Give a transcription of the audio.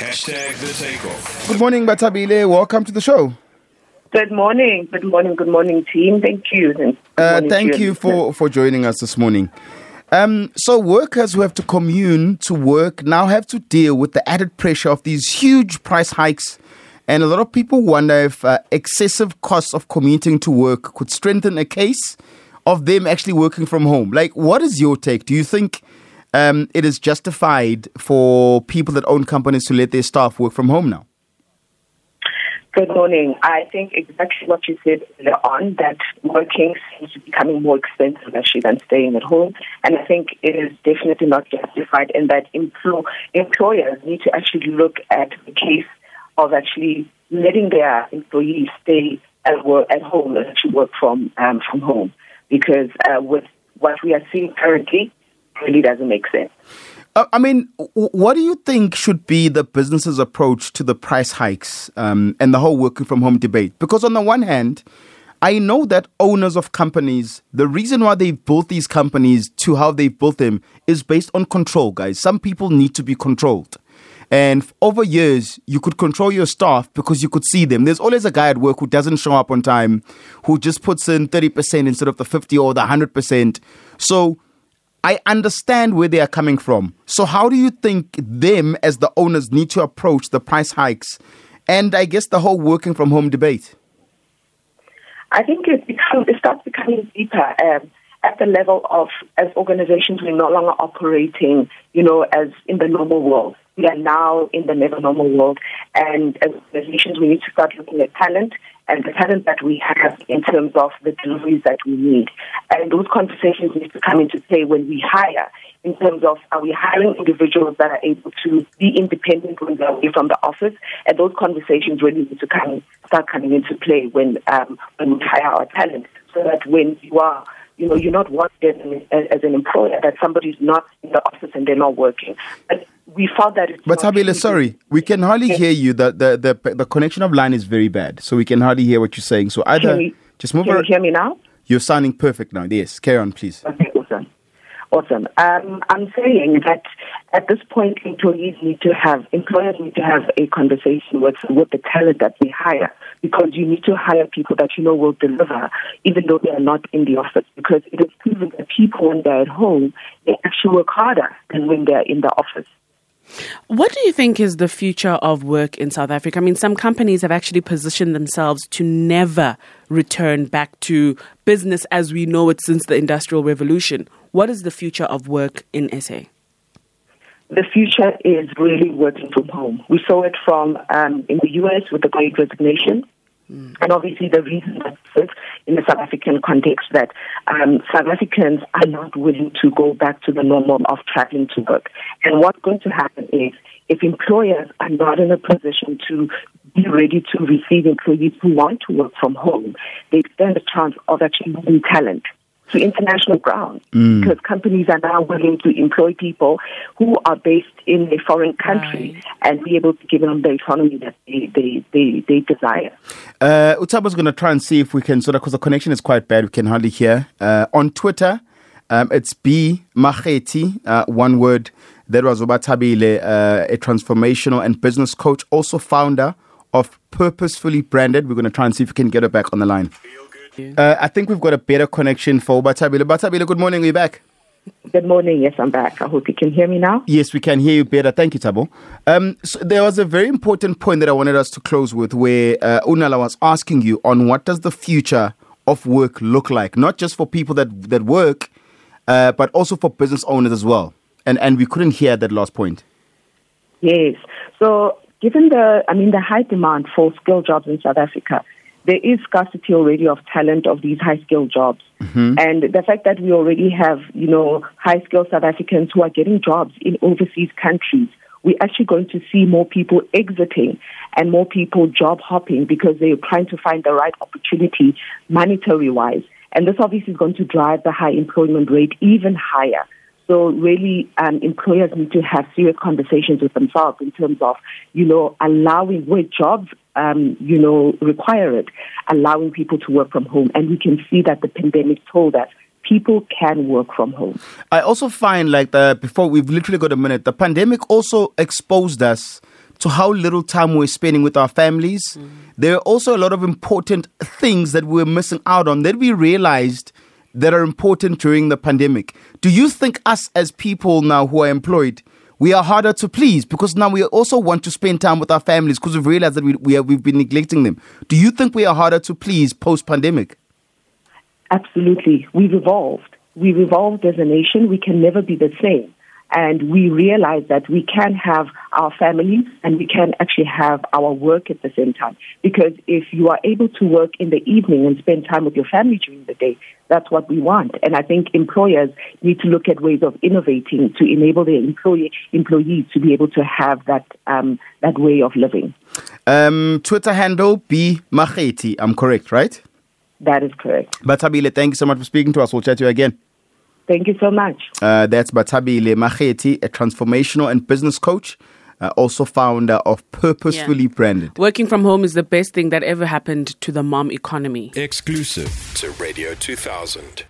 Hashtag the takeoff. Good morning, Bathabile. Welcome to the show. Good morning. Good morning. Good morning, team. Thank you. Good Uh, thank to you for, for joining us this morning. Um, so, workers who have to commune to work now have to deal with the added pressure of these huge price hikes. And a lot of people wonder if uh, excessive costs of commuting to work could strengthen a case of them actually working from home. Like, what is your take? Do you think um, it is justified for people that own companies to let their staff work from home now? Good morning. I think exactly what you said earlier on, that working seems becoming more expensive actually than staying at home. And I think it is definitely not justified and that empl- employers need to actually look at the case of actually letting their employees stay at work at home and actually work from um, from home. Because uh, with what we are seeing currently really doesn't make sense. Uh, I mean, what do you think should be the business's approach to the price hikes um, and the whole working from home debate? Because on the one hand, I know that owners of companies, the reason why they've built these companies to how they've built them is based on control, guys. Some people need to be controlled. And over years, you could control your staff because you could see them. There's always a guy at work who doesn't show up on time, who just puts in 30% instead of the 50 or the 100%. So I understand where they are coming from. So, how do you think them as the owners need to approach the price hikes and I guess the whole working from home debate? I think it becomes it starts becoming deeper um, at the level of as organizations we're no longer operating, you know, as in the normal world. We are now in the never normal world, and as organizations we need to start looking at talent and the talent that we have in terms of the deliveries that we need. And those conversations need to come into play when we hire in terms of are we hiring individuals that are able to be independent when they're away from the office, and those conversations really need to come start coming into play when um, when we hire our talent, so that when you are you know you're not wanted as an, as an employer that somebody's not in the office and they're not working. But we found that it's But not sorry, we can hardly hear you. The, the the the connection of line is very bad, so we can hardly hear what you're saying. So either Can you, just move can you hear me now? You're sounding perfect now. Yes, carry on, please. Okay, awesome. Awesome. Um, I'm saying that at this point, employees need to have, employers need to have a conversation with, with the talent that they hire because you need to hire people that you know will deliver even though they are not in the office because it is proven that people when they're at home, they actually work harder than when they're in the office. What do you think is the future of work in South Africa? I mean, some companies have actually positioned themselves to never return back to business as we know it since the Industrial Revolution. What is the future of work in SA? The future is really working from home. We saw it from um, in the US with the Great Resignation. And obviously, the reason that in the South African context that um, South Africans are not willing to go back to the normal of traveling to work. And what's going to happen is if employers are not in a position to be ready to receive employees who want to work from home, they stand a chance of actually losing talent to international ground because companies are now willing to employ people who are based in a foreign country Right. and be able to give them the autonomy that they, they, they, they desire. Uh, Utaba's going to try and see if we can sort of because the connection is quite bad. We can hardly hear. Uh, on Twitter, um, it's B Magethi, uh, one word. That was Obatabile, uh, a transformational and business coach, also founder of Purposefully Branded. We're going to try and see if we can get her back on the line. Uh, I think we've got a better connection for Obatabile. Obatabile, good morning. We're back. Good morning. Yes, I'm back. I hope you can hear me now. Yes, we can hear you better. Thank you, Tabo. Um, so there was a very important point that I wanted us to close with where uh, Unala was asking you on what does the future of work look like, not just for people that, that work, uh, but also for business owners as well. And, and we couldn't hear that last point. Yes. So, given the, I mean, the high demand for skilled jobs in South Africa, there is scarcity already of talent of these high skilled jobs. Mm-hmm. And the fact that we already have, you know, high skilled South Africans who are getting jobs in overseas countries, we're actually going to see more people exiting and more people job hopping because they're trying to find the right opportunity monetary wise. And this obviously is going to drive the high employment rate even higher. So really, um, employers need to have serious conversations with themselves in terms of, you know, allowing where jobs, um, you know, require it, allowing people to work from home. And we can see that the pandemic told us people can work from home. I also find like the before we've literally got a minute. The pandemic also exposed us to how little time we're spending with our families. Mm. There are also a lot of important things that we're missing out on that we realized that are important during the pandemic. Do you think us as people now who are employed, we are harder to please because now we also want to spend time with our families because we've realized that we, we have, we've been neglecting them. Do you think we are harder to please post pandemic? Absolutely. We've evolved. We've evolved as a nation. We can never be the same and we realize that we can have our families and we can actually have our work at the same time. Because if you are able to work in the evening and spend time with your family during the day, that's what we want. And I think employers need to look at ways of innovating to enable their employee, employees to be able to have that um, that way of living. Um, Twitter handle B Magethi. I'm correct, right? That is correct. Bathabile, thank you so much for speaking to us. We'll chat to you again. Thank you so much. Uh, that's Bathabile Magethi, a transformational and business coach. Uh, also founder of Purposefully yeah. Branded. Working from home is the best thing that ever happened to the mom economy. Exclusive to Radio 2000.